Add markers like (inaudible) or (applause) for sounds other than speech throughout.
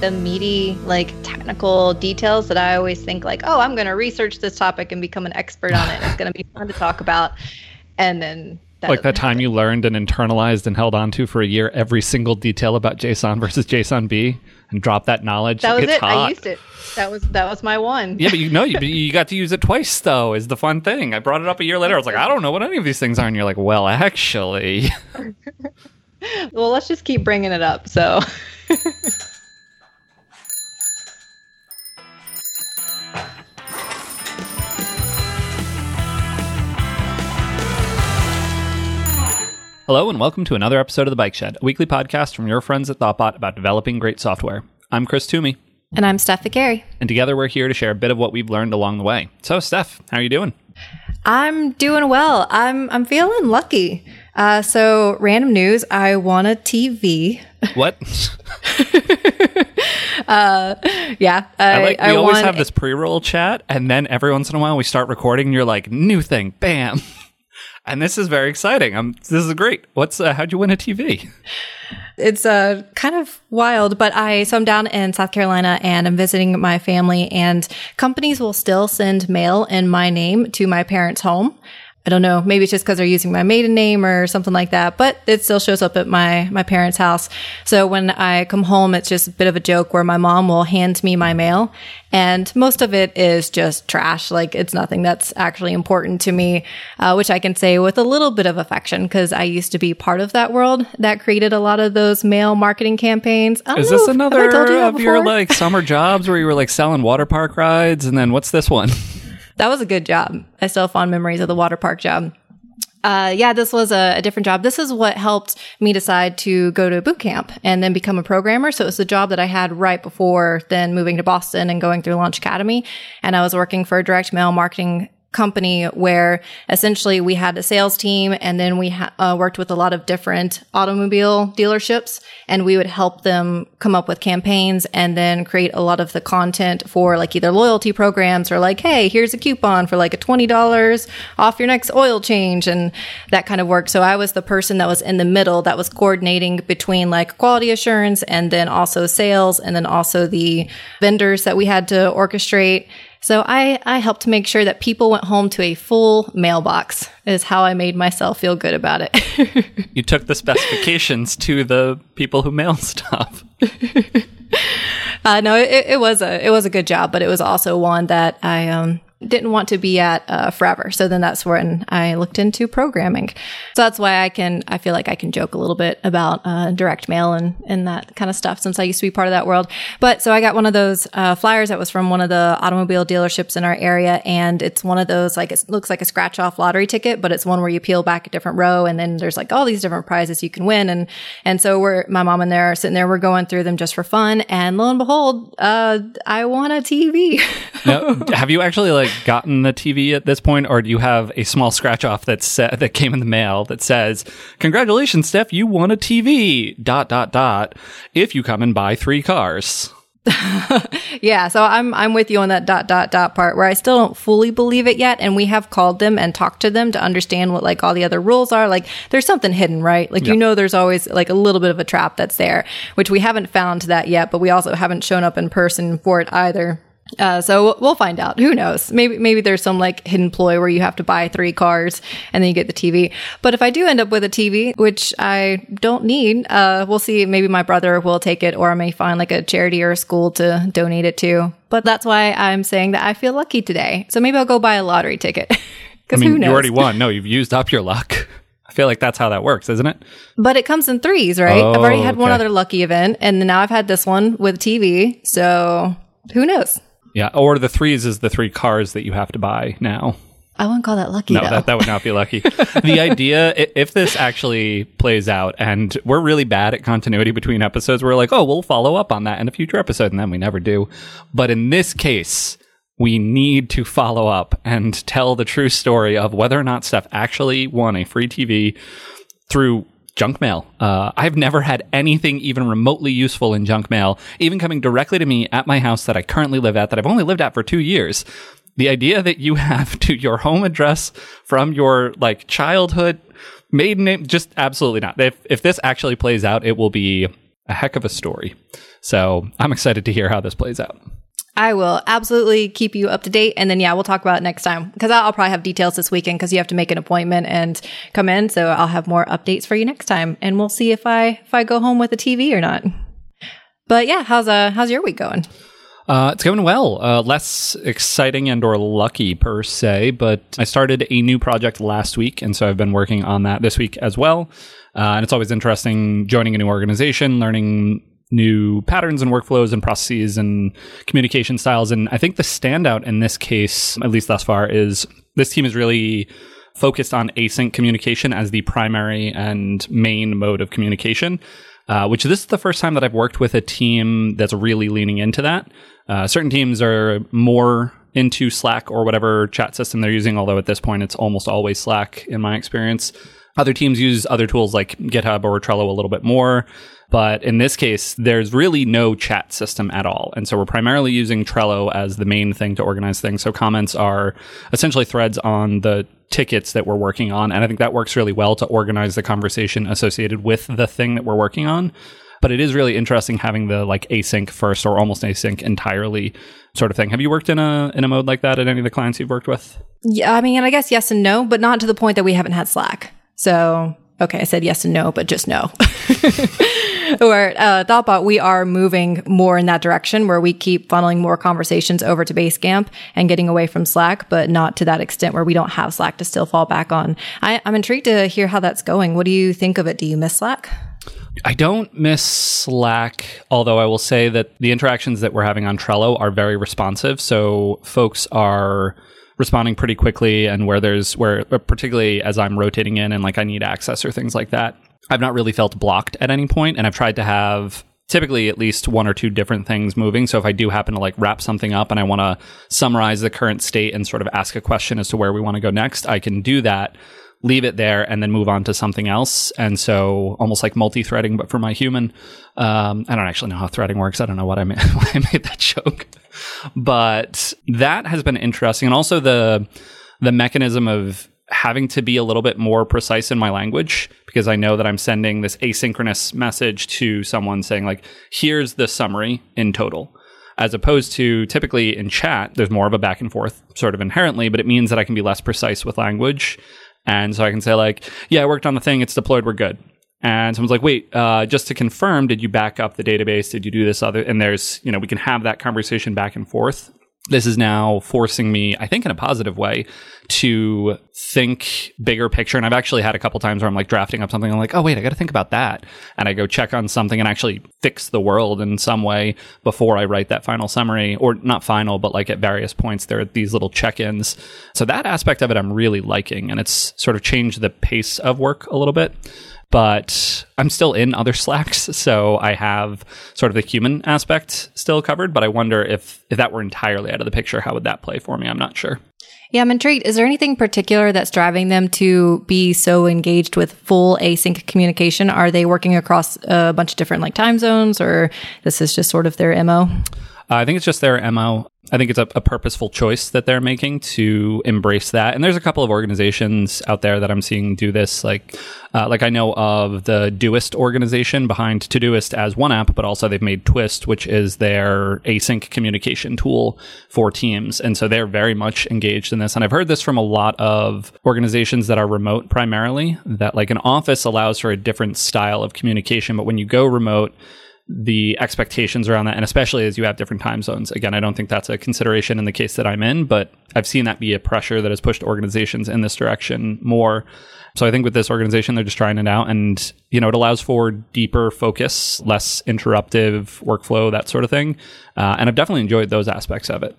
the meaty, like technical details that I always think like, oh, I'm going to research this topic and become an expert on it. It's going to be fun to talk about. And then that like that time happen. you learned and internalized and held on to for a year every single detail about JSON (laughs) versus JSONB and drop that knowledge. That was it. Hot. I used it. That was that was my one. Yeah, but you know, you, (laughs) you got to use it twice though. Is the fun thing. I brought it up a year later. I was like, I don't know what any of these things are, and you're like, well, actually. (laughs) well, let's just keep bringing it up. So. Hello, and welcome to another episode of The Bike Shed, a weekly podcast from your friends at Thoughtbot about developing great software. I'm Chris Toomey. And I'm Steph Viccari. And together we're here to share a bit of what we've learned along the way. So, Steph, how are you doing? I'm doing well. I'm I'm feeling lucky. Uh, so, random news: I won a TV. What? (laughs) (laughs) uh, yeah, I, I like. We I always have this pre-roll chat, and then every once in a while we start recording, and you're like, "New thing, bam." And this is very exciting. Um, this is great. What's uh, how'd you win a TV? It's uh, kind of wild, but I so I'm down in South Carolina and I'm visiting my family, and companies will still send mail in my name to my parents' home. I don't know. Maybe it's just because they're using my maiden name or something like that, but it still shows up at my, my parents' house. So when I come home, it's just a bit of a joke where my mom will hand me my mail and most of it is just trash. Like it's nothing that's actually important to me, uh, which I can say with a little bit of affection because I used to be part of that world that created a lot of those mail marketing campaigns. Is this another you of your like summer jobs where you were like selling water park rides? And then what's this one? (laughs) that was a good job. I still have fond memories of the water park job. Uh, yeah, this was a, a, different job. This is what helped me decide to go to boot camp and then become a programmer. So it was the job that I had right before then moving to Boston and going through Launch Academy. And I was working for a direct mail marketing company where essentially we had a sales team and then we ha- uh, worked with a lot of different automobile dealerships and we would help them come up with campaigns and then create a lot of the content for like either loyalty programs or like, hey, here's a coupon for like a $20 off your next oil change and that kind of work. So I was the person that was in the middle that was coordinating between like quality assurance and then also sales and then also the vendors that we had to orchestrate so I, I helped make sure that people went home to a full mailbox is how I made myself feel good about it. (laughs) you took the specifications to the people who mail (laughs) stuff. uh, no, it, it, was a it was a good job, but it was also one that I um didn't want to be at uh, forever. So then that's when I looked into programming. So that's why I can, I feel like I can joke a little bit about uh, direct mail and, and that kind of stuff since I used to be part of that world. But so I got one of those uh, flyers that was from one of the automobile dealerships in our area. And it's one of those, like, it looks like a scratch off lottery ticket, but it's one where you peel back a different row and then there's like all these different prizes you can win. And, and so we're, my mom and there are sitting there, we're going through them just for fun. And lo and behold, uh, I won a TV. (laughs) now, have you actually like, like gotten the TV at this point, or do you have a small scratch off that sa- that came in the mail that says, "Congratulations, Steph, you won a TV." Dot dot dot. If you come and buy three cars. (laughs) yeah, so I'm I'm with you on that dot dot dot part where I still don't fully believe it yet, and we have called them and talked to them to understand what like all the other rules are. Like, there's something hidden, right? Like, you know, there's always like a little bit of a trap that's there, which we haven't found that yet, but we also haven't shown up in person for it either. Uh, so we'll find out. Who knows? Maybe maybe there's some like hidden ploy where you have to buy three cars and then you get the TV. But if I do end up with a TV, which I don't need, uh, we'll see. Maybe my brother will take it, or I may find like a charity or a school to donate it to. But that's why I'm saying that I feel lucky today. So maybe I'll go buy a lottery ticket. (laughs) I mean, you already won. No, you've used up your luck. I feel like that's how that works, isn't it? But it comes in threes, right? Oh, I've already had okay. one other lucky event, and now I've had this one with TV. So who knows? Yeah, or the threes is the three cars that you have to buy now. I wouldn't call that lucky. No, that, that would not be lucky. (laughs) the idea, if this actually plays out, and we're really bad at continuity between episodes, we're like, oh, we'll follow up on that in a future episode, and then we never do. But in this case, we need to follow up and tell the true story of whether or not Steph actually won a free TV through junk mail. Uh, I've never had anything even remotely useful in junk mail, even coming directly to me at my house that I currently live at, that I've only lived at for two years. The idea that you (laughs) have to your home address from your like childhood maiden name, just absolutely not. If if this actually plays out, it will be a heck of a story. So I'm excited to hear how this plays out. I will absolutely keep you up to date. And then, yeah, we'll talk about it next time because I'll, probably have details this weekend because you have to make an appointment and come in. So I'll have more updates for you next time and we'll see if I, if I go home with a TV or not. But yeah, how's, uh, how's your week going? Uh, it's going well. Uh, less exciting and or lucky per se, but I started a new project last week, and so I've been working on that this week as well. Uh, and it's always interesting joining a new organization, learning new patterns and workflows and processes and communication styles. And I think the standout in this case, at least thus far, is this team is really focused on async communication as the primary and main mode of communication. Uh, which this is the first time that I've worked with a team that's really leaning into that. Uh, certain teams are more into Slack or whatever chat system they're using, although at this point it's almost always Slack in my experience. Other teams use other tools like GitHub or Trello a little bit more. But in this case, there's really no chat system at all. And so we're primarily using Trello as the main thing to organize things. So comments are essentially threads on the tickets that we're working on. And I think that works really well to organize the conversation associated with the thing that we're working on. But it is really interesting having the like async first or almost async entirely sort of thing. Have you worked in a in a mode like that at any of the clients you've worked with? Yeah, I mean, I guess yes and no, but not to the point that we haven't had Slack. So okay, I said yes and no, but just no. (laughs) or uh, Thoughtbot, we are moving more in that direction where we keep funneling more conversations over to Basecamp and getting away from Slack, but not to that extent where we don't have Slack to still fall back on. I, I'm intrigued to hear how that's going. What do you think of it? Do you miss Slack? I don't miss Slack, although I will say that the interactions that we're having on Trello are very responsive. So folks are responding pretty quickly and where there's where uh, particularly as I'm rotating in and like I need access or things like that. I've not really felt blocked at any point and I've tried to have typically at least one or two different things moving. So if I do happen to like wrap something up and I want to summarize the current state and sort of ask a question as to where we want to go next, I can do that leave it there and then move on to something else. And so almost like multi-threading, but for my human. Um, I don't actually know how threading works. I don't know what I made, (laughs) why I made that joke, but that has been interesting. And also the, the mechanism of having to be a little bit more precise in my language because I know that I'm sending this asynchronous message to someone saying like, here's the summary in total as opposed to typically in chat, there's more of a back and forth sort of inherently, but it means that I can be less precise with language. And so I can say like, yeah, I worked on the thing. It's deployed. We're good. And someone's like, wait, uh, just to confirm, did you back up the database? Did you do this other? And there's, you know, we can have that conversation back and forth. This is now forcing me, I think in a positive way, to think bigger picture. And I've actually had a couple times where I'm like drafting up something. I'm like, oh, wait, I got to think about that. And I go check on something and actually fix the world in some way before I write that final summary or not final, but like at various points, there are these little check ins. So that aspect of it, I'm really liking. And it's sort of changed the pace of work a little bit but I'm still in other (laughs) Slacks, so I have sort of the human aspect still covered. But I wonder if if that were entirely out of the picture, how would that play for me? I'm not sure. Yeah, I'm intrigued. Is there anything particular that's driving them to be so engaged with full async communication? Are they working across a bunch of different like time zones, or this is just sort of their mo? I think it's just their MO. I think it's a, a, purposeful choice that they're making to embrace that. And there's a couple of organizations out there that I'm seeing do this. Like, uh, like I know of the Doist organization behind Todoist as one app, but also they've made Twist, which is their async communication tool for teams. And so they're very much engaged in this. And I've heard this from a lot of organizations that are remote primarily, that like an office allows for a different style of communication. But when you go remote, the expectations around that, and especially as you have different time zones. Again, I don't think that's a consideration in the case that I'm in, but I've seen that be a pressure that has pushed organizations in this direction more. So I think with this organization, they're just trying it out, and you know, it allows for deeper focus, less interruptive workflow, that sort of thing. Uh, and I've definitely enjoyed those aspects of it.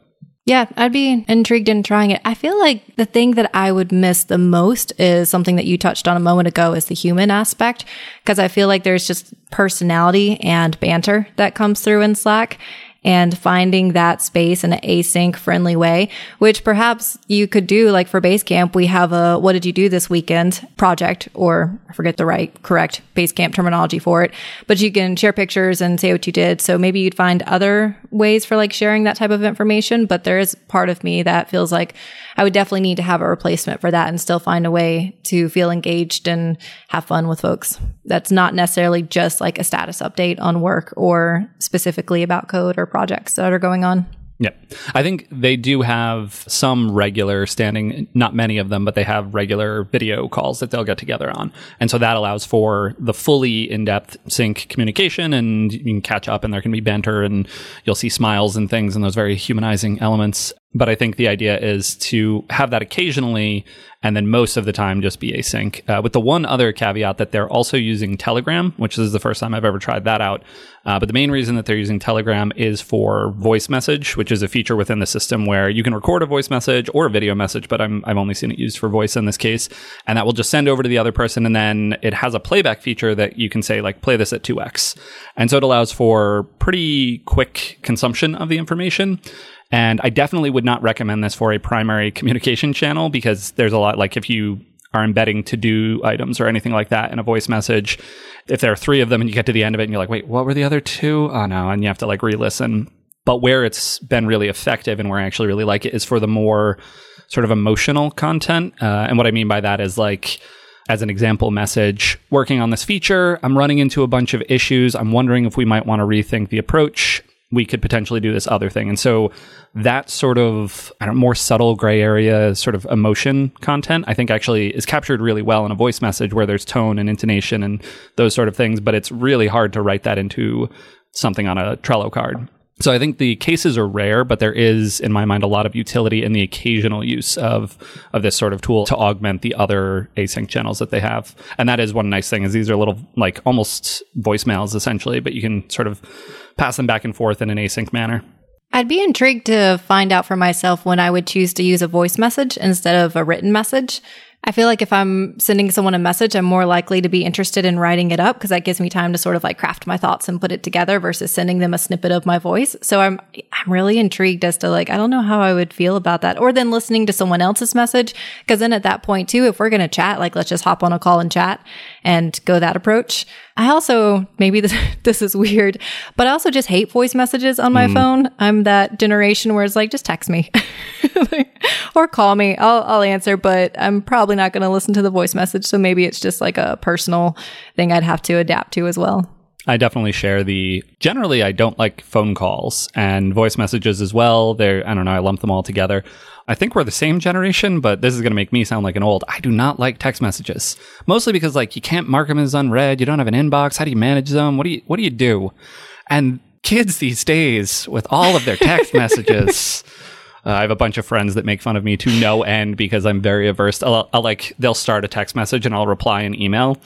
Yeah, I'd be intrigued in trying it. I feel like the thing that I would miss the most is something that you touched on a moment ago is the human aspect. Cause I feel like there's just personality and banter that comes through in Slack and finding that space in an async friendly way, which perhaps you could do like for Basecamp. We have a what did you do this weekend project, or I forget the right correct Basecamp terminology for it, but you can share pictures and say what you did. So maybe you'd find other ways for like sharing that type of information, but there is part of me that feels like I would definitely need to have a replacement for that and still find a way to feel engaged and have fun with folks. That's not necessarily just like a status update on work or specifically about code or projects that are going on. Yeah. I think they do have some regular standing, not many of them, but they have regular video calls that they'll get together on. And so that allows for the fully in depth sync communication and you can catch up and there can be banter and you'll see smiles and things and those very humanizing elements. But I think the idea is to have that occasionally and then most of the time just be async. Uh, with the one other caveat that they're also using Telegram, which is the first time I've ever tried that out. Uh, but the main reason that they're using Telegram is for voice message, which is a feature within the system where you can record a voice message or a video message, but I'm, I've only seen it used for voice in this case. And that will just send over to the other person. And then it has a playback feature that you can say, like, play this at 2x. And so it allows for pretty quick consumption of the information. And I definitely would not recommend this for a primary (laughs) communication channel because there's a lot, like if you are embedding to do items or anything like that in a voice message, if there are three of them and you get to the end of it and you're like, wait, what were the other two? Oh no. And you have to like re listen. But where it's been really effective and where I actually really like it is for the more sort of emotional content. Uh, and what I mean by that is like, as an example message, working on this feature, I'm running into a bunch of issues. I'm wondering if we might want to rethink the approach we could potentially do this other thing. And so that sort of know, more subtle gray area sort of emotion content, I think actually is captured really well in a voice message where there's tone and intonation and those sort of things. But it's really hard to write that into something on a Trello card. So I think the cases are rare, but there is, in my mind, a lot of utility in the occasional use of of this sort of tool to augment the other async channels that they have. And that is one nice thing is these are little like almost voicemails essentially, but you can sort of pass them back and forth in an async manner. I'd be intrigued to find out for myself when I would choose to use a voice message instead of a written message. I feel like if I'm sending someone a message, I'm more likely to be interested in writing it up because that gives me time to sort of like craft my thoughts and put it together versus sending them a snippet of my voice. So I'm I'm really intrigued as to like I don't know how I would feel about that. Or then listening to someone else's message because then at that point too, if we're going to chat, like let's just hop on a call and chat and go that approach. I also, maybe (laughs) this, this is weird, but I also just hate voice messages on my mm. phone. I'm that generation where it's like, just text me (laughs) or call me. I'll, I'll answer, but I'm probably not going to listen to the voice message. So maybe it's just like a personal thing I'd have to adapt to as well. I definitely share the generally I don't like phone calls and voice messages as well. They're I don't know, I lump them all together. I think we're the same generation, but this is going to make me sound like an old. I do not like text messages. Mostly because like you can't mark them as unread, you don't have an inbox, how do you manage them? What do you what do you do? And kids these days with all of their text (laughs) messages uh, I have a bunch of friends that make fun of me to no end because I'm very averse. I'll, I'll, like they'll start a text message and I'll reply an email,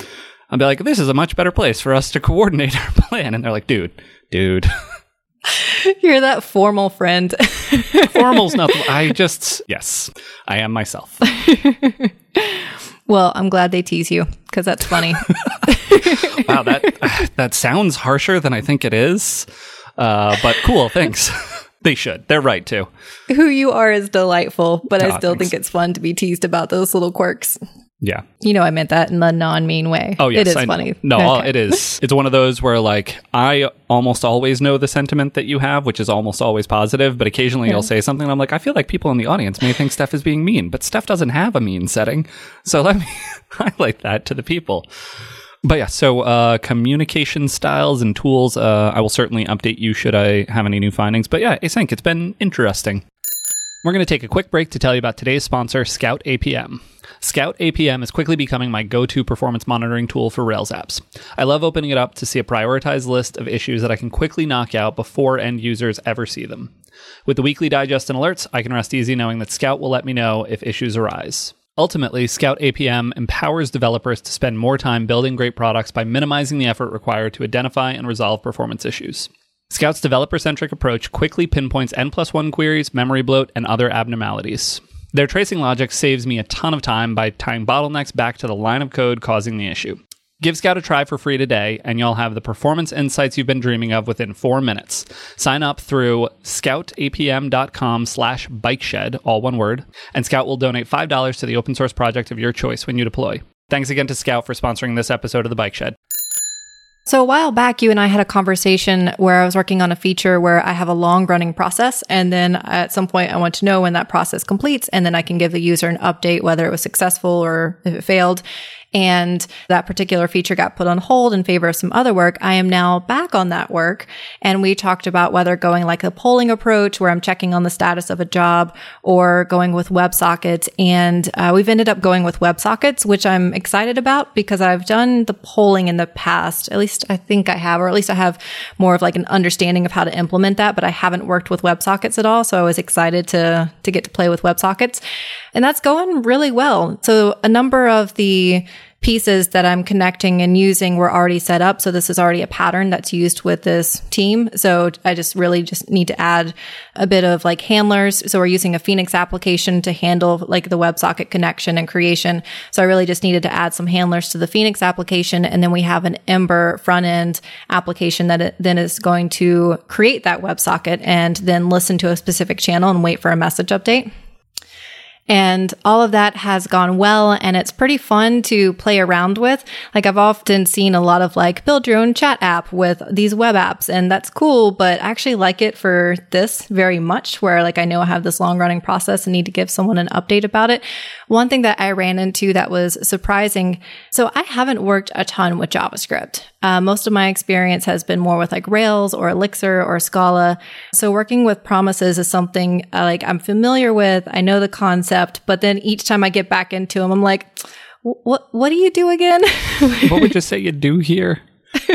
I'll be like, this is a much better place for us to coordinate our (laughs) plan. And they're like, dude, dude. (laughs) (laughs) You're that formal friend. (laughs) Formal's not. I just yes, I am myself. (laughs) well, I'm glad they tease you because that's funny. wow, that (sighs) that sounds harsher than I think it is. Uh, but cool, thanks. they should. They're right too. Who you are is delightful, but oh, I still thanks. think it's fun to be teased about those little quirks. Yeah. You know, I meant that in the non mean way. Oh, yes. It is I, funny. No, okay. it is. (laughs) It's one of those where, like, I almost always know the sentiment that you have, which is almost always positive, but occasionally yeah. you'll say something. I'm like, I feel like people in the audience may think Steph is being mean, but Steph doesn't have a mean setting. So let me (laughs) highlight that to the people. But yeah, so uh, communication styles and tools, uh, I will certainly update you should I have any new findings. But yeah, async, it's been interesting. We're going to take a quick break to tell you about today's sponsor, Scout APM. Scout APM is quickly becoming my go to performance monitoring tool for Rails apps. I love opening it up to see a prioritized list of issues that I can quickly knock out before end users ever see them. With the weekly digest and alerts, I can rest easy knowing that Scout will let me know if issues arise. Ultimately, Scout APM empowers developers to spend more time building great products by minimizing the effort required to identify and resolve performance issues. Scout's developer centric approach quickly pinpoints N plus 1 queries, memory bloat, and other abnormalities. Their tracing logic saves me a ton of time by tying bottlenecks back to the line of code causing the issue. Give Scout a try for free today, and you'll have the performance insights you've been dreaming of within four minutes. Sign up through scoutapm.com slash bikeshed, all one word, and Scout will donate $5 to the open source project of your choice when you deploy. Thanks again to Scout for sponsoring this episode of The Bike Shed. So a while back, you and I had a conversation where I was working on a feature where I have a long running process. And then at some point, I want to know when that process completes. And then I can give the user an update, whether it was successful or if it failed and that particular feature got put on hold in favor of some other work. I am now back on that work. And we talked about whether going like a polling approach where I'm checking on the status of a job or going with WebSockets. And uh, we've ended up going with WebSockets, which I'm excited about because I've done the polling in the past. At least I think I have, or at least I have more of like an understanding of how to implement that, but I haven't worked with WebSockets at all. So I was excited to, to get to play with WebSockets. And that's going really well. So a number of the pieces that I'm connecting and using were already set up. So this is already a pattern that's used with this team. So I just really just need to add a bit of like handlers. So we're using a Phoenix application to handle like the WebSocket connection and creation. So I really just needed to add some handlers to the Phoenix application. And then we have an Ember front end application that then is going to create that WebSocket and then listen to a specific channel and wait for a message update. And all of that has gone well and it's pretty fun to play around with. Like I've often seen a lot of like build your own chat app with these web apps and that's cool, but I actually like it for this very much where like I know I have this long running process and need to give someone an update about it. One thing that I ran into that was surprising. So I haven't worked a ton with JavaScript. Uh, most of my experience has been more with like Rails or Elixir or Scala. So working with promises is something uh, like I'm familiar with. I know the concept, but then each time I get back into them, I'm like, what, what do you do again? what would you say you do here? (laughs)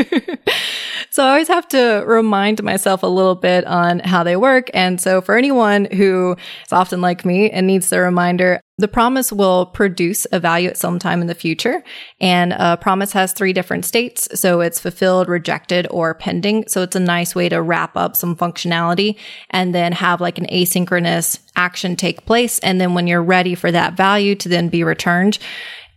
So I always have to remind myself a little bit on how they work. And so for anyone who is often like me and needs the reminder, the promise will produce a value at some time in the future. And a promise has three different states. So it's fulfilled, rejected, or pending. So it's a nice way to wrap up some functionality and then have like an asynchronous action take place. And then when you're ready for that value to then be returned,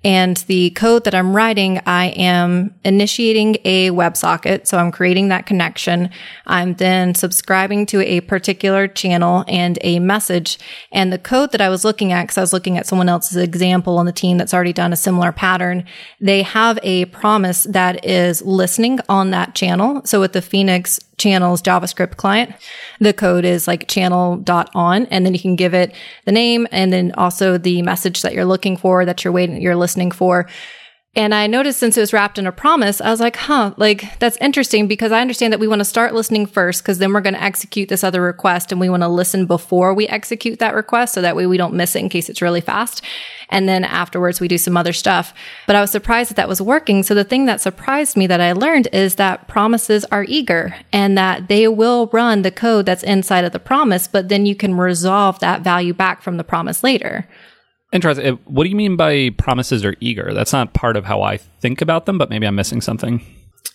and the code that I'm writing, I am initiating a WebSocket. So I'm creating that connection. I'm then subscribing to a particular channel and a message. And the code that I was looking at, because I was looking at someone else's example on the team that's already done a similar pattern, they have a promise that is listening on that channel. So with the Phoenix channel's JavaScript client. The code is like channel.on and then you can give it the name and then also the message that you're looking for that you're waiting, you're listening for. And I noticed since it was wrapped in a promise, I was like, huh, like that's interesting because I understand that we want to start listening first because then we're going to execute this other request and we want to listen before we execute that request. So that way we don't miss it in case it's really fast. And then afterwards we do some other stuff. But I was surprised that that was working. So the thing that surprised me that I learned is that promises are eager and that they will run the code that's inside of the promise, but then you can resolve that value back from the promise later. Interesting. What do you mean by promises are eager? That's not part of how I think about them, but maybe I'm missing something.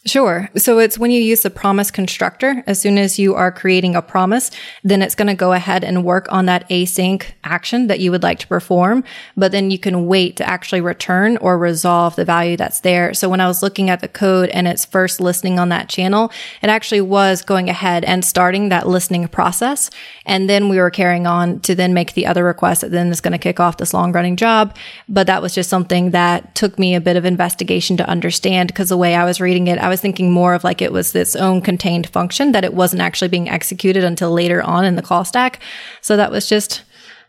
Sure. So it's when you use the promise constructor, as soon as you are creating a promise, then it's going to go ahead and work on that async action that you would like to perform. But then you can wait to actually return or resolve the value that's there. So when I was looking at the code and it's first listening on that channel, it actually was going ahead and starting that listening process. And then we were carrying on to then make the other request that then is going to kick off this long running job. But that was just something that took me a bit of investigation to understand because the way I was reading it, I was thinking more of like it was its own contained function that it wasn't actually being executed until later on in the call stack. So that was just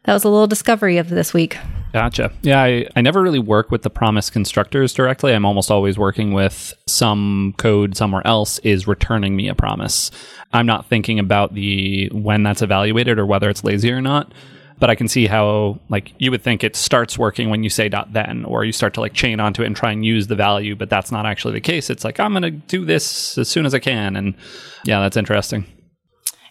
that was a little discovery of this week. Gotcha. Yeah, I, I never really work with the promise constructors directly. I'm almost always working with some code somewhere else is returning me a promise. I'm not thinking about the when that's evaluated or whether it's lazy or not but I can see how like you would think it starts working when you say dot then, or you start to like chain onto it and try and use the value, but that's not actually the case. It's like I'm going to do this as soon as I can, and yeah, that's interesting.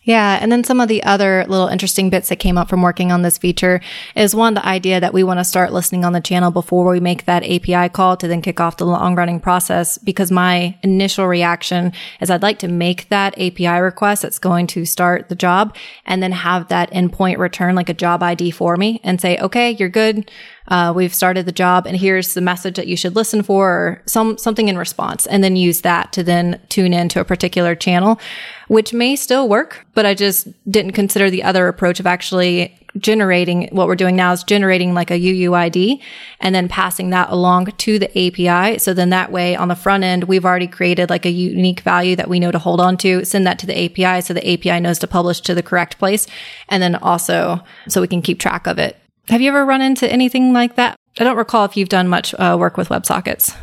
Yeah. And then some of the other little interesting bits that came up from working on this feature is one, the idea that we want to start listening on the channel before we make that API call to then kick off the long running process. Because my initial reaction is I'd like to make that API request that's going to start the job and then have that endpoint return like a job ID for me and say, okay, you're good uh, we've started the job and here's the message that you should listen for or some something in response and then use that to then tune into a particular channel which may still work but i just didn't consider the other approach of actually generating what we're doing now is generating like a uuid and then passing that along to the api so then that way on the front end we've already created like a unique value that we know to hold on to send that to the api so the api knows to publish to the correct place and then also so we can keep track of it have you ever run into anything like that? I don't recall if you've done much uh, work with WebSockets.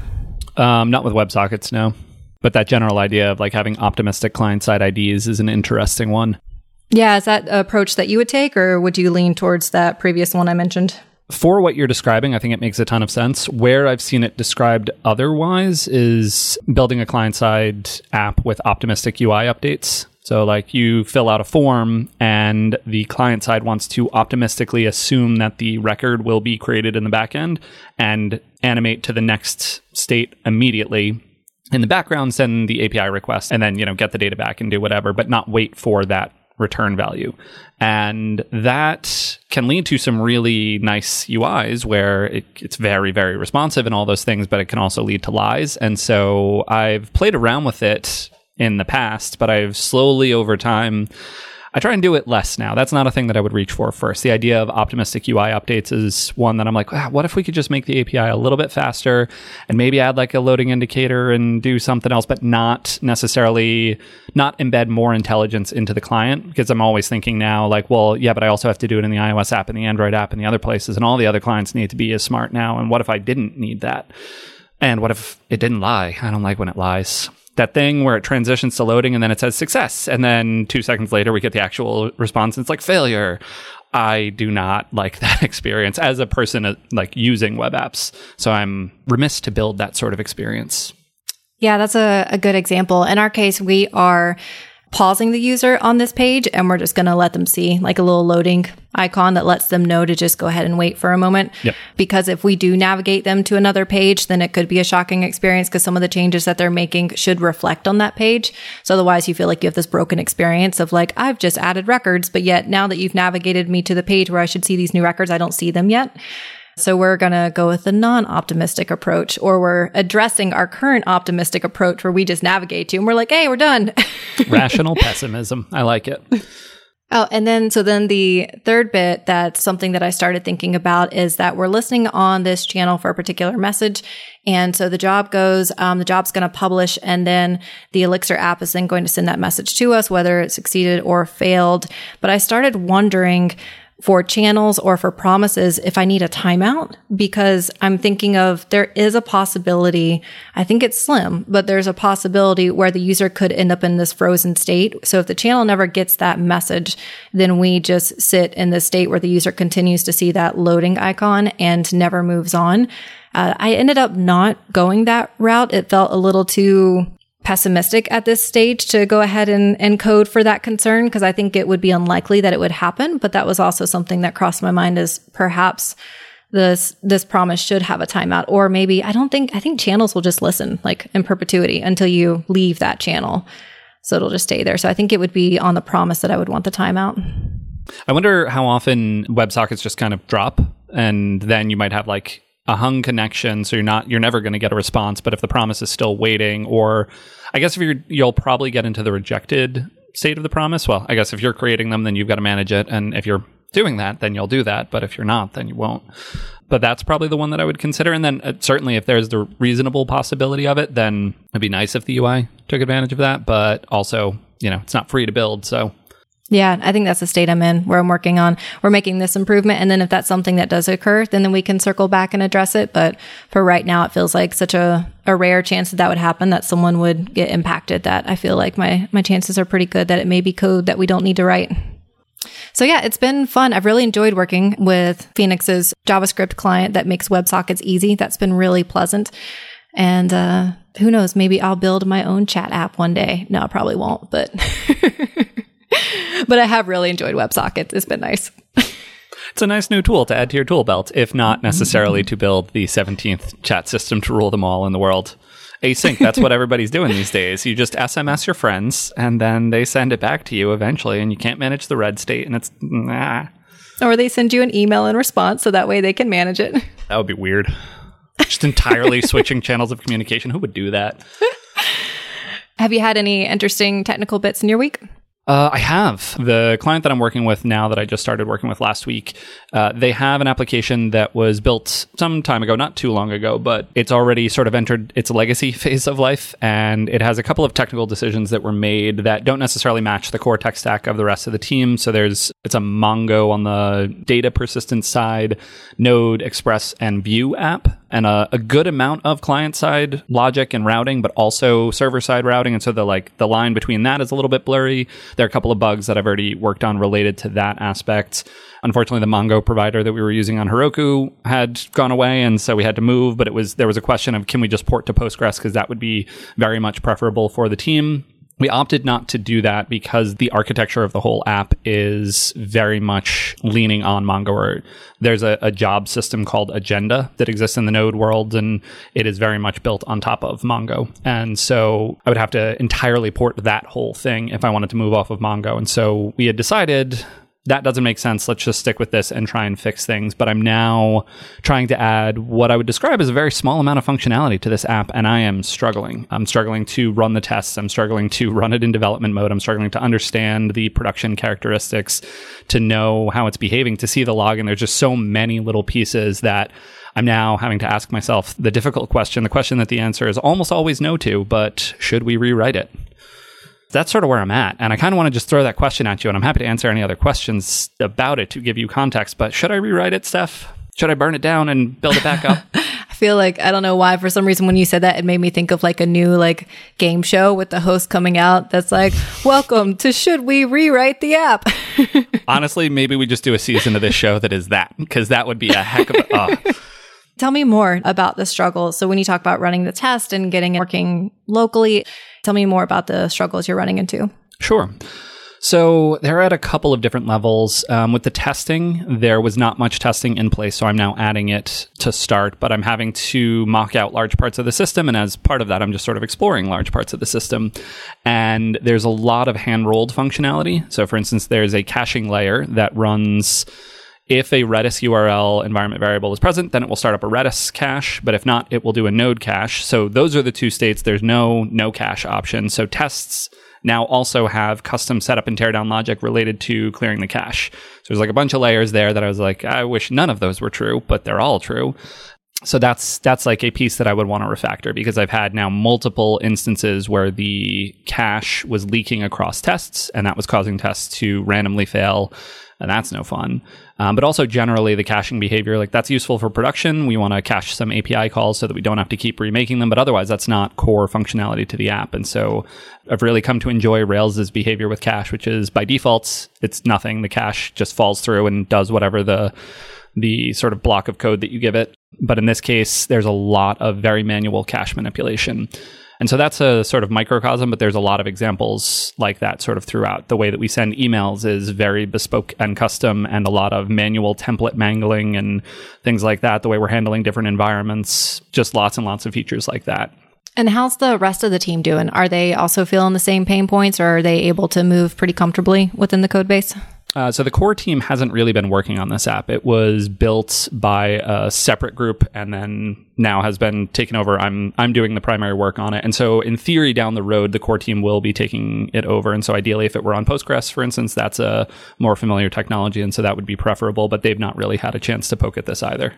Um, not with WebSockets, no. But that general idea of like having optimistic client side IDs is an interesting one. Yeah, is that approach that you would take, or would you lean towards that previous one I mentioned? For what you're describing, I think it makes a ton of sense. Where I've seen it described otherwise is building a client side app with optimistic UI updates. So, like, you fill out a form, and the client side wants to optimistically assume that the record will be created in the backend and animate to the next state immediately. In the background, send the API request, and then you know get the data back and do whatever, but not wait for that return value. And that can lead to some really nice UIs where it, it's very, very responsive and all those things, but it can also lead to lies. And so I've played around with it in the past, but I've slowly over time I try and do it less now. That's not a thing that I would reach for first. The idea of optimistic UI updates is one that I'm like, ah, what if we could just make the API a little bit faster and maybe add like a loading indicator and do something else, but not necessarily not embed more intelligence into the client? Because I'm always thinking now, like, well, yeah, but I also have to do it in the iOS app and the Android app and the other places, and all the other clients need to be as smart now. And what if I didn't need that? And what if it didn't lie? I don't like when it lies that thing where it transitions to loading and then it says success. And then two seconds later, we get the actual response and it's like failure. I do not (laughs) like that experience as a person uh, like using web apps. So I'm remiss to build that sort of experience. Yeah, that's a, a good example. In our case, we are pausing the user on this page and we're just going to let them see like a little loading icon that lets them know to just go ahead and wait for a moment. Yep. Because if we do navigate them to another page, then it could be a shocking experience because some of the changes that they're making should reflect on that page. So otherwise you feel like you have this broken experience of like, I've just added records, but yet now that you've navigated me to the page where I should see these new records, I don't see them yet. So we're going to go with the non optimistic approach, or we're addressing our current optimistic approach where we just navigate to and we're like, hey, we're done. (laughs) Rational pessimism. I like it. Oh, and then so then the third bit that's something that I started thinking about is that we're listening on this channel for a particular message. And so the job goes, um, the job's going to publish and then the Elixir app is then going to send that message to us, whether it succeeded or failed. But I started wondering, for channels or for promises if I need a timeout because I'm thinking of there is a possibility. I think it's slim, but there's a possibility where the user could end up in this frozen state. So if the channel never gets that message, then we just sit in the state where the user continues to see that loading icon and never moves on. Uh, I ended up not going that route. It felt a little too pessimistic at this stage to go ahead and, and code for that concern because I think it would be unlikely that it would happen. But that was also something that crossed my mind as perhaps this this promise should have a timeout. Or maybe I don't think I think channels will just listen like in perpetuity until you leave that channel. So it'll just stay there. So I think it would be on the promise that I would want the timeout. I wonder how often WebSockets just kind of drop and then you might have like a hung connection so you're not you're never going to get a response but if the promise is still waiting or i guess if you're you'll probably get into the rejected state of the promise. Well i guess if you're creating them then you've got to manage it and if you're doing that then you'll do that but if you're not then you won't. But that's probably the one that i would consider and then uh, certainly if there's the reasonable possibility of it then it'd be nice if the ui took advantage of that but also you know it's not free to build so yeah, I think that's the state I'm in where I'm working on. We're making this improvement. And then if that's something that does occur, then, then we can circle back and address it. But for right now, it feels like such a, a rare chance that that would happen, that someone would get impacted, that I feel like my, my chances are pretty good that it may be code that we don't need to write. So yeah, it's been fun. I've really enjoyed working with Phoenix's JavaScript client that makes WebSockets easy. That's been really pleasant. And, uh, who knows? Maybe I'll build my own chat app one day. No, I probably won't, but (laughs) (laughs) but I have really enjoyed WebSockets. It's been nice. it's a nice new tool to add to your tool belt, if not necessarily mm-hmm. to build the 17th chat system to rule them all in the world. Async, that's what (laughs) everybody's doing these days. You just SMS your friends and then they send it back to you eventually, and you can't manage the red state, and it's nah. Or they send you an email in response so that way they can manage it. (laughs) That would be weird. Just entirely switching channels of communication. Who would do that? Have you had any interesting technical bits in your week? Uh, I have. The client that I'm working with now that I just started working with last week, uh, they have an application that was built some time ago, not too long ago, but it's already sort of entered its legacy (laughs) phase of life. And it has a couple of technical decisions that were made that don't necessarily match the core tech stack of the rest of the team. So there's, it's a Mongo on the data persistence side, Node, Express, and Vue app and a, a, good amount of client side logic and routing, but also server side routing. And so the like the line between that is a little bit blurry. There are a couple of bugs that I've already worked on related to that aspect. Unfortunately, the Mongo provider that we were using on Heroku had gone away, and so we had to move. But it was there was a question of can we just port to Postgres because that would be very much preferable for the team. We opted not to do that because the architecture of the whole app is very much leaning on Mongo. There's a, a, job system called Agenda that exists in the Node world, and it is very much built on top of Mongo. And so I would have to entirely port that whole thing if I wanted to move off of Mongo. And so we had decided that doesn't make sense. Let's just stick with this and try and fix things. But I'm now trying to add what I would describe as a very small amount of functionality to this app, and I am struggling. I'm struggling to run the tests. I'm struggling to run it in development mode. I'm struggling to understand the production characteristics, to know how it's behaving, to see the log. And there's just so many little pieces that I'm now having to ask myself the difficult question, the question that the answer is almost always no to, but should we rewrite it? That's sort of where I'm at. And I kind of want to just throw that question at you, and I'm happy to answer any other questions about it to give you context. But should I rewrite it, Steph? Should I burn it down and build it back up? (laughs) I feel like I don't know why for some reason when you said that it made me think of like a new like game show with the host coming out that's like welcome to should we rewrite the app (laughs) honestly maybe we just do a season of this show that is that because that would be a heck of a uh, Tell me more about the struggle. So when you talk about running the test and getting it working locally, tell me more about the struggles you're running into. Sure. So they're at a couple of different levels. Um, with the testing, there was not much testing in place, so I'm now adding it to start, but I'm having to mock out large parts of the system. And as part of that, I'm just sort of exploring large parts of the system. And there's a lot of hand rolled functionality. So, for instance, there's a caching layer that runs if a Redis URL environment variable is present, then it will start up a Redis cache. But if not, it will do a node cache. So those are the two states. There's no no cache option. So tests now also have custom setup and teardown logic related to clearing the cache. So there's like a bunch of layers there that I was like, I wish none of those were true, but they're all true. So that's that's like a piece that I would want to refactor because I've had now multiple instances where the cache was leaking across tests and that was causing tests to randomly fail and that's no fun. Um, but also generally the caching behavior, like that's useful for production. We want to cache some API calls so that we don't have to keep remaking them, but otherwise that's not core functionality to the app. And so I've really come to enjoy Rails's behavior with cache, which is by default, it's nothing. The cache just falls through and does whatever the the sort of block of code that you give it. But in this case, there's a lot of very manual cache manipulation. And so that's a sort of microcosm, but there's a lot of examples like that sort of throughout. The way that we send emails is very bespoke and custom, and a lot of manual template mangling and things like that. The way we're handling different environments, just lots and lots of features like that. And how's the rest of the team doing? Are they also feeling the same pain points or are they able to move pretty comfortably within the code base? Uh, so the core team hasn't really been working on this app. It was built by a separate group and then now has been taken over. I'm I'm doing the primary work on it. And so in theory down the road the core team will be taking it over. And so ideally if it were on Postgres for instance, that's a more familiar technology and so that would be preferable, but they've not really had a chance to poke at this either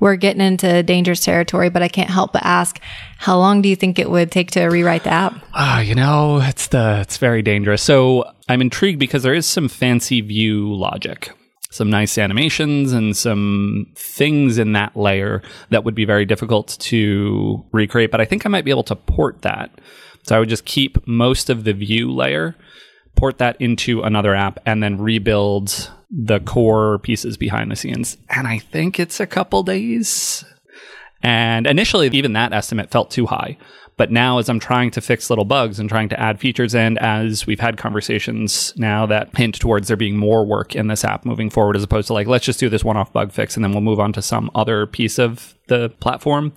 we're getting into dangerous territory, but I can't help but ask, how long do you think it would take to rewrite the app? Ah, uh, you know, it's the it's very dangerous. So I'm intrigued because there is some fancy view logic. Some nice animations and some things in that layer that would be very difficult to recreate, but I think I might be able to port that. So I would just keep most of the view layer, port that into another app, and then rebuild the core pieces behind the scenes. And I think it's a couple days. And initially, even that estimate felt too high. But now, as I'm trying to fix little bugs and trying to add features, and as we've had conversations now that hint towards there being more work in this app moving forward, as opposed to like, let's just do this one off bug fix and then we'll move on to some other piece of the platform,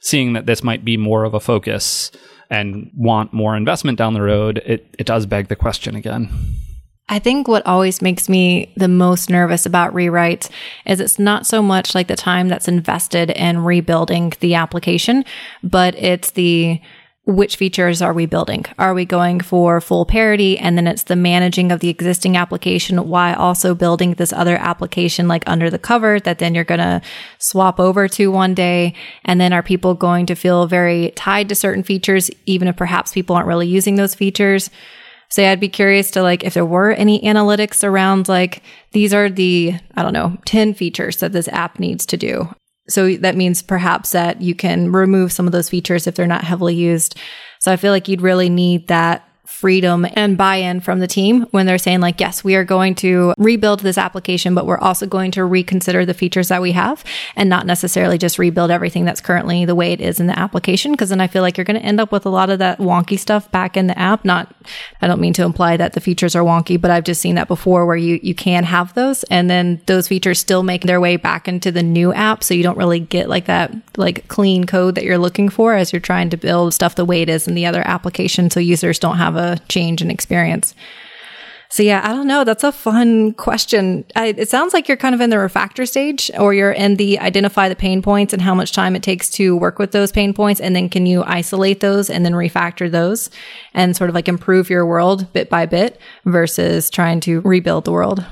seeing that this might be more of a focus and want more investment down the road, it, it does beg the question again. I think what always makes me the most nervous about rewrites is it's not so much like the time that's invested in rebuilding the application, but it's the which features are we building? Are we going for full parity? And then it's the managing of the existing application while also building this other application like under the cover that then you're going to swap over to one day. And then are people going to feel very tied to certain features, even if perhaps people aren't really using those features? So yeah, I'd be curious to like if there were any analytics around like these are the, I don't know, 10 features that this app needs to do. So that means perhaps that you can remove some of those features if they're not heavily used. So I feel like you'd really need that freedom and buy-in from the team when they're saying like yes we are going to rebuild this application but we're also going to reconsider the features that we have and not necessarily just rebuild everything that's currently the way it is in the application. Because then i feel like you're going to end up with a lot of that wonky stuff back in the app. Not i don't mean to imply that the features are wonky but i've just seen that before where you you can have those and then those features still make their way back into the new app. So you don't really get like that like clean code that you're looking for as you're trying to build stuff the way it is in the other application. So users don't have a change in experience. So yeah, I don't know. That's a fun question. I, it sounds like you're kind of in the refactor stage or you're in the identify the pain points and how much time it takes to work with those pain points. And then can you isolate those and then refactor those and sort of like improve your world bit by bit versus trying to rebuild the world?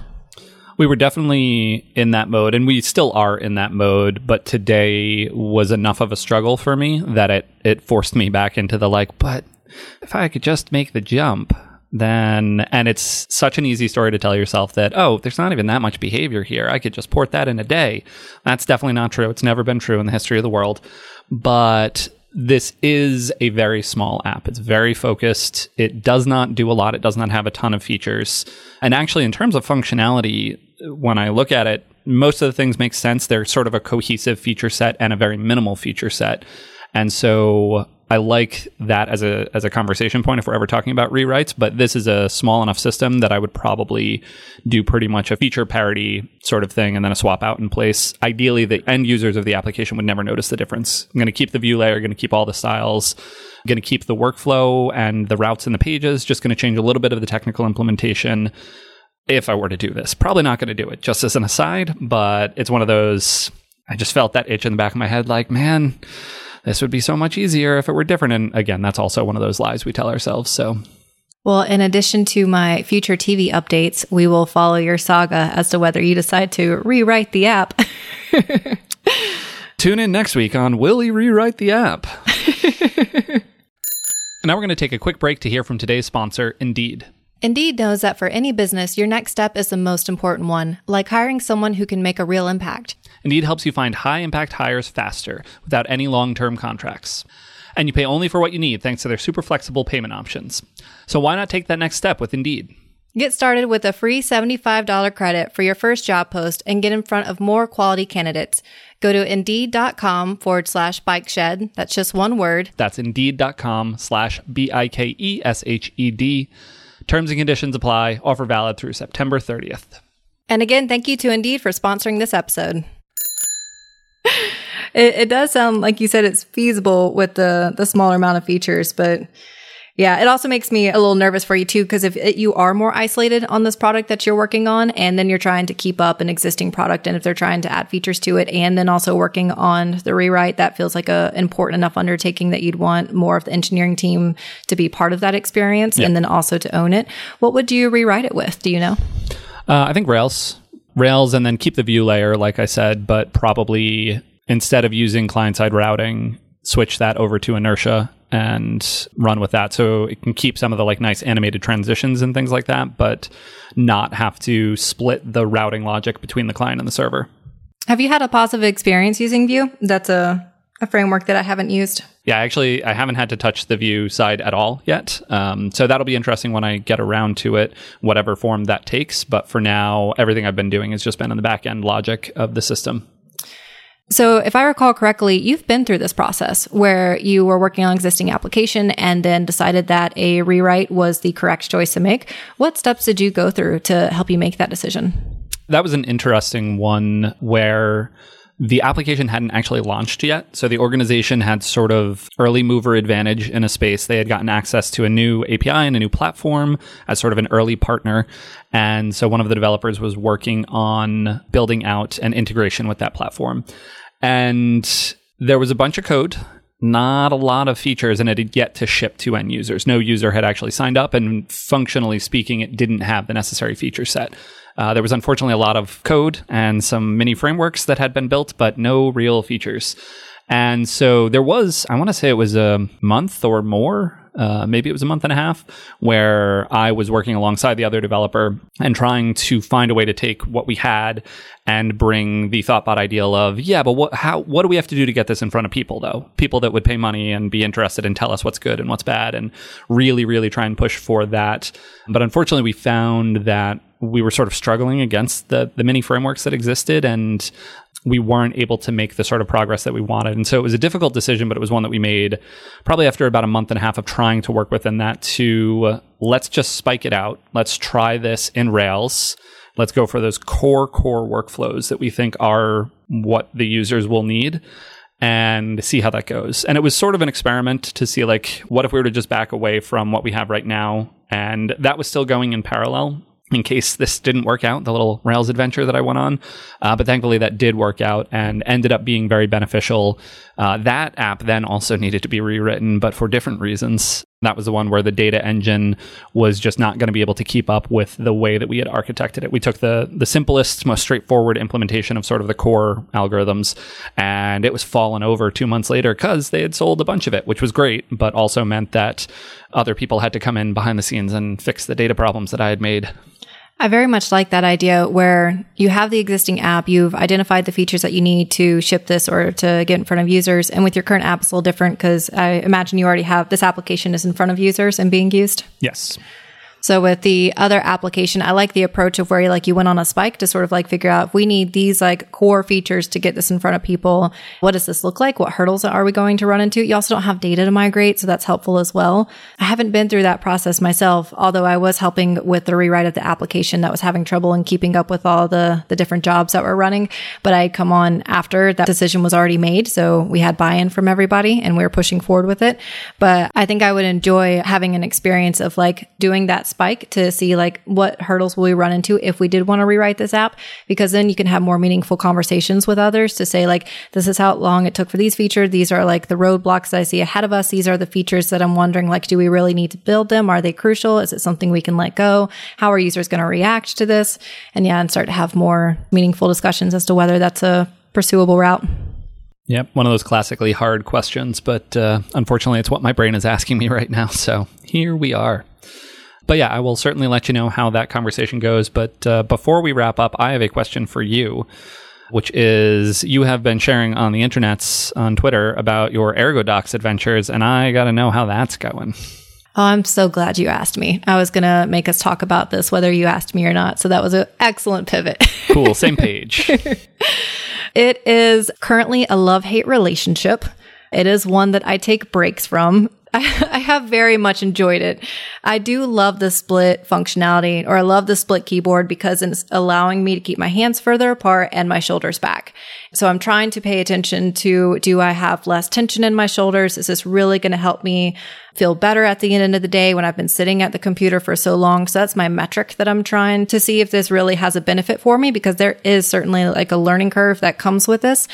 We were definitely in that mode and we still are in that mode, but today was enough of a struggle for me that it, it forced me back into the like, but if I could just make the jump, then, and it's such an easy story to tell yourself that, oh, there's not even that much behavior here. I could just port that in a day. That's definitely not true. It's never been true in the history of the world. But this is a very small app. It's very focused. It does not do a lot. It does not have a ton of features. And actually, in terms of functionality, when I look at it, most of the things make sense. They're sort of a cohesive feature set and a very minimal feature set. And so I like that as a as a conversation point if we're ever talking about rewrites, but this is a small enough system that I would probably do pretty much a feature parity sort of thing and then a swap out in place. Ideally, the end users of the application would never notice the difference. I'm going to keep the view layer, going to keep all the styles, going to keep the workflow and the routes and the pages, just going to change a little bit of the technical implementation if I were to do this. Probably not going to do it just as an aside, but it's one of those I just felt that itch in the back of my head like, man, this would be so much easier if it were different. And again, that's also one of those lies we tell ourselves. So. Well, in addition to my future TV updates, we will follow your saga as to whether you decide to rewrite the app. (laughs) Tune in next week on Will He Rewrite the App? (laughs) now we're going to take a quick break to hear from today's sponsor, Indeed. Indeed knows that for any business, your next step is the most important one, like hiring someone who can make a real impact. Indeed helps you find high impact hires faster without any long term contracts. And you pay only for what you need thanks to their super flexible payment options. So why not take that next step with Indeed? Get started with a free $75 credit for your first job post and get in front of more quality candidates. Go to indeed.com forward slash bike shed. That's just one word. That's indeed.com slash B I K E S H E D Terms and conditions apply. Offer valid through September 30th. And again, thank you to Indeed for sponsoring this episode. (laughs) it, it does sound like you said it's feasible with the the smaller amount of features, but yeah, it also makes me a little nervous for you too, because if it, you are more isolated on this product that you're working on, and then you're trying to keep up an existing product, and if they're trying to add features to it, and then also working on the rewrite, that feels like a important enough undertaking that you'd want more of the engineering team to be part of that experience, and then also to own it. What would you rewrite it with? Do you know? Uh, I think Rails, Rails, and then keep the Vue layer, like I said, but probably instead of using client side routing, switch that over to inertia and run with that. So it can keep some of the like nice animated transitions and things like that, but not have to split the routing logic between the client and the server. Have you had a positive experience using Vue? That's a, a framework that I haven't used. Yeah, actually, I haven't had to touch the Vue side at all yet. Um, so that'll be interesting when I get around to it, whatever form that takes. But for now, everything I've been doing has just been in the back end logic of the system. So, if I recall correctly, you've been through this process where you were working on an existing application and then decided that a rewrite was the correct choice to make. What steps did you go through to help you make that decision? That was an interesting one where the application hadn't actually launched yet. So the organization had sort of early mover advantage in a space. They had gotten access to a new API and a new platform as sort of an early partner. And so one of the developers was working on building out an integration with that platform. And there was a bunch of code not a lot of features and it had yet to ship to end users. No user had actually signed up, and functionally speaking, it didn't have the necessary feature set. Uh, there was unfortunately a lot of code and some mini frameworks that had been built, but no real features. And so there was, I want to say it was a month or more, uh, maybe it was a month and a half, where I was working alongside the other developer and trying to find a way to take what we had and bring the Thoughtbot ideal of, yeah, but what, how, what do we have to do to get this in front of people though? People that would pay money and be interested and tell us what's good and what's bad and really, really try and push for that. But unfortunately, we found that we were sort of struggling against the the mini frameworks that existed and we weren't able to make the sort of progress that we wanted. And so it was a difficult decision, but it was one that we made probably after about a month and a half of trying to work within that to uh, let's just spike it out. Let's try this in Rails. Let's go for those core, core workflows that we think are what the users will need and see how that goes. And it was sort of an experiment to see like, what if we were to just back away from what we have right now? And that was still going in parallel in case this didn't work out, the little Rails adventure that I went on. Uh, but thankfully, that did work out and ended up being very beneficial. Uh, that app then also needed to be rewritten, but for different reasons. That was the one where the data engine was just not going to be able to keep up with the way that we had architected it. We took the the simplest, most straightforward implementation of sort of the core algorithms, and it was fallen over two months later because they had sold a bunch of it, which was great, but also meant that other people had to come in behind the scenes and fix the data problems that I had made. I very much like that idea where you have the existing app, you've identified the features that you need to ship this or to get in front of users. And with your current app, it's a little different because I imagine you already have this application is in front of users and being used. Yes. So with the other application, I like the approach of where like you went on a spike to sort of like figure out if we need these like core features to get this in front of people. What does this look like? What hurdles are we going to run into? You also don't have data to migrate, so that's helpful as well. I haven't been through that process myself, although I was helping with the rewrite of the application that was having trouble in keeping up with all the the different jobs that were running. But I come on after that decision was already made, so we had buy-in from everybody and we were pushing forward with it. But I think I would enjoy having an experience of like doing that spike to see like what hurdles will we run into if we did want to rewrite this app? Because then you can have more meaningful conversations with others to say like this is how long it took for these features. These are like the roadblocks that I see ahead of us. These are the features that I'm wondering like do we really need to build them? Are they crucial? Is it something we can let go? How are users going to react to this? And yeah and start to have more meaningful discussions as to whether that's a pursuable route. Yep, one of those classically hard questions, but uh, unfortunately, it's what my brain is asking me (laughs) right now. So here we are. But yeah, I will certainly let you know how that conversation goes. But uh, before we wrap up, I have a question for you, which is you have been sharing on the internets on Twitter about your ErgoDox adventures, and I got to know how that's going. Oh, I'm so glad you asked me. I was going to make us talk about this whether you asked me or not. So that was an excellent pivot. cool. Same page. (laughs) it is currently a love hate relationship. It is one that I take breaks from. (laughs) I, have very much enjoyed it. I do love the split functionality, or I love the split keyboard because it's allowing me to keep my hands further apart and my shoulders back. So I'm trying to pay attention to do I have less tension in my shoulders? Is this really going to help me feel better at the end of the day when I've been sitting at the computer for so long? So that's my metric that I'm trying to see if this really has a benefit for me because there is certainly like a learning curve that comes with this.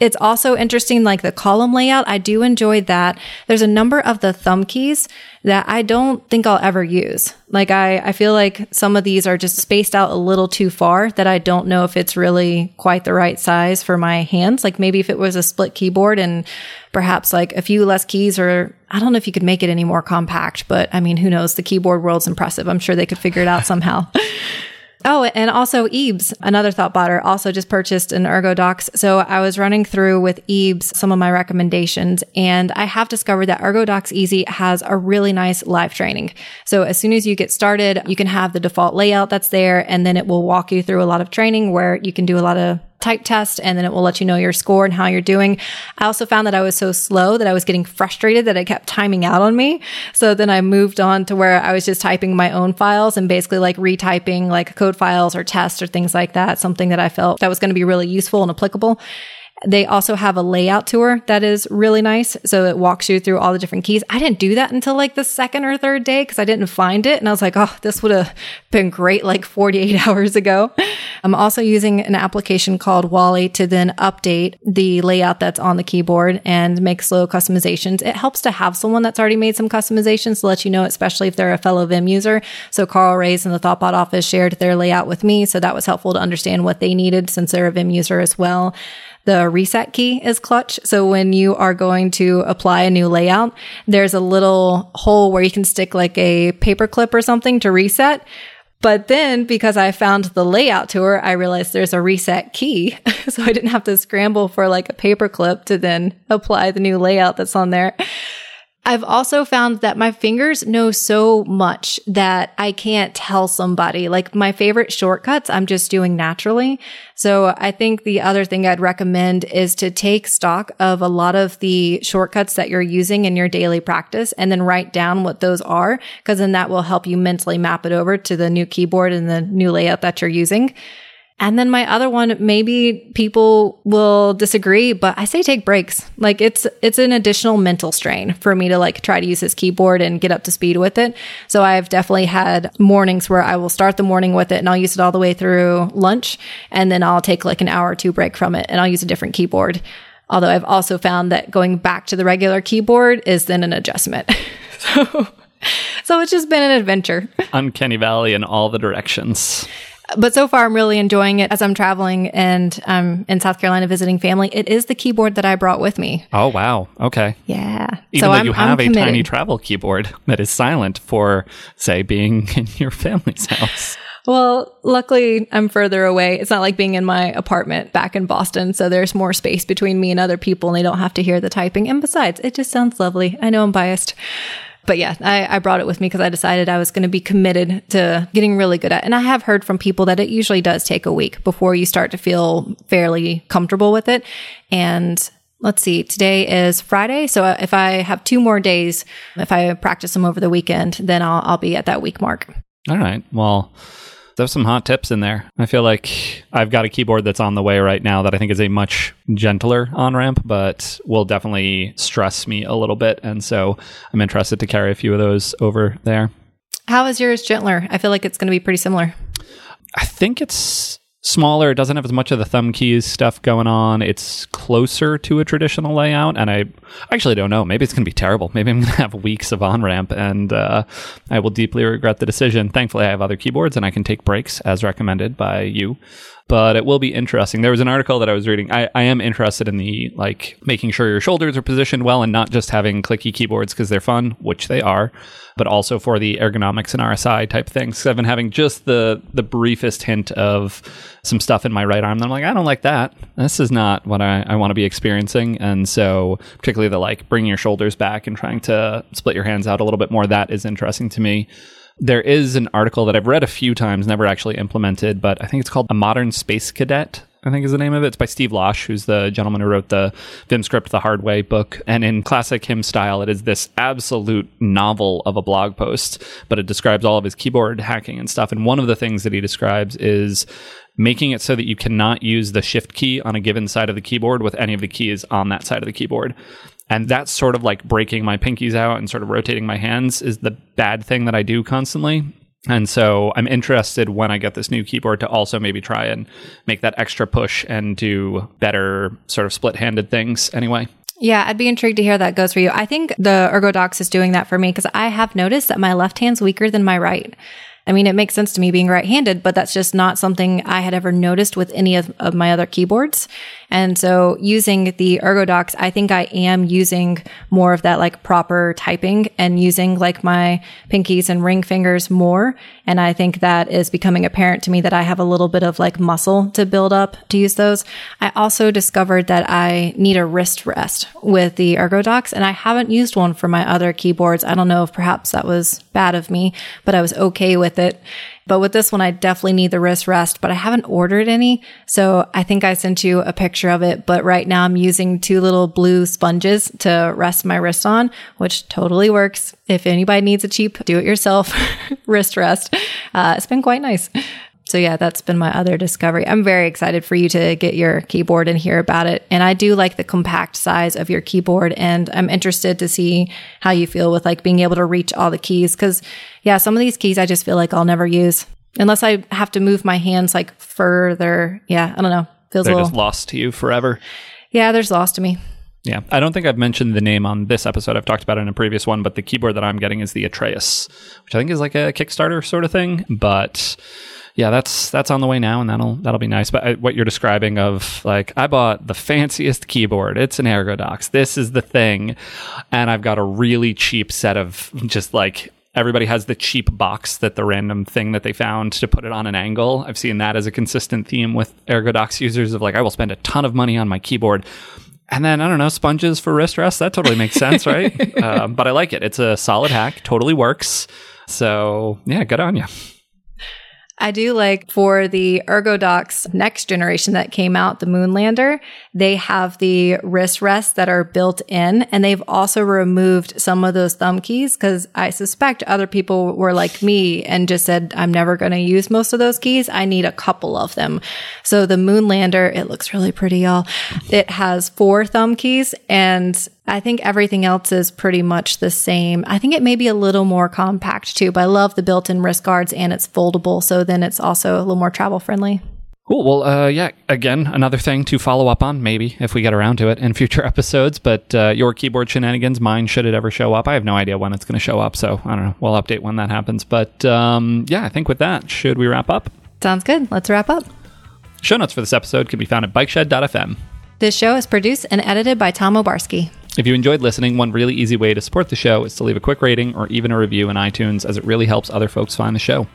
It's also interesting, like the column layout. I do enjoy that. There's a number of the thumb keys that I don't think I'll ever use. Like I, I feel like some of these are just spaced out a little too far that I don't know if it's really quite the right size for my hands. Like maybe if it was a split keyboard and perhaps like a few less keys or I don't know if you could make it any more compact, but I mean, who knows? The keyboard world's impressive. I'm sure they could figure it out somehow. (laughs) Oh, and also Eebs, another thought botter, also just purchased an ErgoDox. So I was running through with Eebs some of my recommendations, and I have discovered that ErgoDox EZ has a really nice live training. So as soon as you get started, you can have the default layout that's there, and then it will walk you through a lot of training where you can do a lot of type test and then it will let you know your score and how you're doing. I also found that I was so slow that I was getting frustrated that it kept timing out on me. So then I moved on to where I was just typing my own files and basically like retyping like code files or tests or things like that, something that I felt that was going to be really useful and applicable. They also have a layout tour that is really nice. So it walks you through all the different keys. I didn't do that until like the second or third day because I didn't find it. And I was like, oh, this would have been great like 48 (laughs) hours ago. I'm also using an application called Wally to then update the layout that's on the keyboard and make slow customizations. It helps to have someone that's already made some customizations to let you know, especially if they're a fellow Vim user. So Carl Ray's in the Thoughtbot office shared their layout with me. So that was helpful to understand what they needed since they're a Vim user as well. The reset key is clutch. So when you are going to apply a new layout, there's a little hole where you can stick like a paper clip or something to reset. But then because I found the layout tour, I realized there's a reset key. (laughs) so I didn't have to scramble for like a paperclip to then apply the new layout that's on there. I've also found that my fingers know so much that I can't tell somebody. Like my favorite shortcuts, I'm just doing naturally. So I think the other thing I'd recommend is to take stock of a lot of the shortcuts that you're using in your daily practice and then write down what those are, because then that will help you mentally map it over to the new keyboard and the new layout that you're using. And then my other one, maybe people will disagree, but I say take breaks. Like it's, it's an additional mental strain for me to like try to use this keyboard and get up to speed with it. So I've definitely had mornings where I will start the morning with it and I'll use it all the way through lunch. And then I'll take like an hour or two break from it and I'll use a different keyboard. Although I've also found that going back to the regular keyboard is then an adjustment. (laughs) so, so it's just been an adventure. Uncanny Valley in all the directions but so far I'm really enjoying it as I'm traveling and I'm in South Carolina visiting family. It is the keyboard that I brought with me. Oh wow. Okay. Yeah. Even so though I'm, you have I'm a committed. tiny travel keyboard that is silent for say being (laughs) in your family's house. Well, luckily I'm further away. It's not like being in my apartment back in Boston. So there's more space between me and other people and they don't have to hear the typing. And besides, it just sounds lovely. I know I'm biased. But yeah, I, I brought it with me because I decided I was going to be committed to getting really good at it. And I have heard from people that it usually does take a week before you start to feel fairly comfortable with it. And let's see, today is Friday. So if I have two more days, if I practice them over the weekend, then I'll, I'll be at that week mark. All right. Well, there's some hot tips in there. I feel like I've got a keyboard that's on the way right now that I think is a much gentler on ramp, but will definitely stress me a little bit. And so I'm interested to carry a few of those over there. How is yours gentler? I feel like it's going to be pretty similar. I think it's smaller. It doesn't have as much of the thumb keys stuff going on. It's closer to a traditional layout, and I actually don't know. Maybe it's going to be terrible. Maybe I'm going (laughs) to have weeks of on ramp, and uh, I will deeply regret the decision. Thankfully, I have other keyboards, and I can take breaks as recommended by you but it will be interesting. There was an article that I was reading. I, I am interested in the like making sure your shoulders are positioned well and not just having clicky keyboards because they're fun, which they are, but also for the ergonomics and RSI type things. I've been having just the the briefest hint of some stuff in my right arm. And I'm like, I don't like that. This is not what I, I want to be experiencing. And so particularly the like bringing your shoulders back and trying to split your hands out a little bit more, that is interesting to me there is an article that I've read a few times, never actually implemented, but I think it's called A Modern Space Cadet. I think is the name of it. It's by Steve Losh, who's the gentleman who wrote the VimScript The Hard Way book. And in classic him style, it is this absolute novel of a blog post, but it describes all of his keyboard hacking and stuff. And one of the things that he describes is making it so that you cannot use the shift key on a given side of the keyboard with any of the keys on that side of the keyboard. And that's sort of like breaking my pinkies out and sort of rotating my hands is the bad thing that I do constantly. And so I'm interested when I get this new keyboard to also maybe try and make that extra push and do better sort of split handed things anyway. Yeah, I'd be intrigued to hear that goes for you. I think the ErgoDox is doing that for me because I have noticed that my left hand's weaker than my right. I mean, it makes sense to me being right handed, but that's just not something I had ever noticed with any of, of my other keyboards. And so using the ErgoDox, I think I am using more of that like proper typing and using like my pinkies and ring fingers more. And I think that is becoming apparent to me that I have a little bit of like muscle to build up to use those. I also discovered that I need a wrist rest with the ErgoDox and I haven't used one for my other keyboards. I don't know if perhaps that was bad of me, but I was okay with it. But with this one, I definitely need the wrist rest, but I haven't ordered any. So I think I sent you a picture of it. But right now I'm using two little blue sponges to rest my wrist on, which totally works. If anybody needs a cheap do it yourself (laughs) wrist rest, uh, it's been quite nice. So yeah, that's been my other discovery. I'm very excited for you to get your keyboard and hear about it. And I do like the compact size of your keyboard and I'm interested to see how you feel with like being able to reach all the keys. Cause yeah, some of these keys I just feel like I'll never use unless I have to move my hands like further. Yeah. I don't know. Feels They're little, just lost to you forever. yeah, there's lost to me. Yeah, I don't think I've mentioned the name on this episode. I've talked about it in a previous one, but the keyboard that I'm getting is the Atreus, which I think is like a Kickstarter sort of thing. But yeah, that's that's on the way now, and that'll that'll be nice. But I, what you're describing of like, I bought the fanciest keyboard. It's an Ergodox. This is the thing, and I've got a really cheap set of just like everybody has the cheap box that the random thing that they found to put it on an angle. I've seen that as a consistent theme with Ergodox users of like, I will spend a ton of money on my keyboard. And then I don't know sponges for wrist rest. That totally makes sense, right? (laughs) um, but I like it. It's a solid hack. Totally works. So yeah, good on you. I do like for the Ergodox next generation that came out, the Moonlander, they have the wrist rests that are built in and they've also removed some of those thumb keys because I suspect other people were like me and just said, I'm never going to use most of those keys. I need a couple of them. So the Moonlander, it looks really pretty, y'all. It has four thumb keys and I think everything else is pretty much the same. I think it may be a little more compact too, but I love the built-in wrist guards and it's foldable. So then it's also a little more travel friendly. Cool. Well, uh, yeah, again, another thing to follow up on, maybe, if we get around to it in (laughs) future episodes. But uh, your keyboard shenanigans, mine, should it ever show up? I have no idea when it's going to show up. So I don't know. We'll update when that happens. But um, yeah, I think with that, should we wrap up? Sounds good. Let's wrap up. Show notes for this episode can be found at bikeshed.fm. This show is produced and edited by Thom Obarski. If you enjoyed listening, one really easy way to support the show is to leave a quick rating or even a review in iTunes, as it really helps other folks find the show.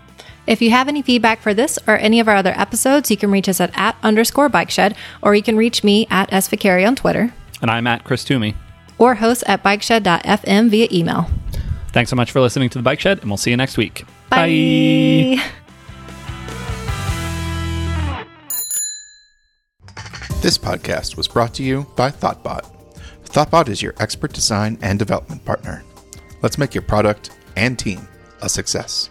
If you have any feedback for this or any of our other episodes, you can reach us at at underscore bike shed, or you can reach me at sviccari on Twitter, And I'm at Chris Toomey. or host at bikeshed.fm via email. Thanks so much for listening to The Bike Shed, and we'll see you next week. Bye. This podcast was brought to you by Thoughtbot. Thoughtbot is your expert design and development partner. Let's make your product and team a success.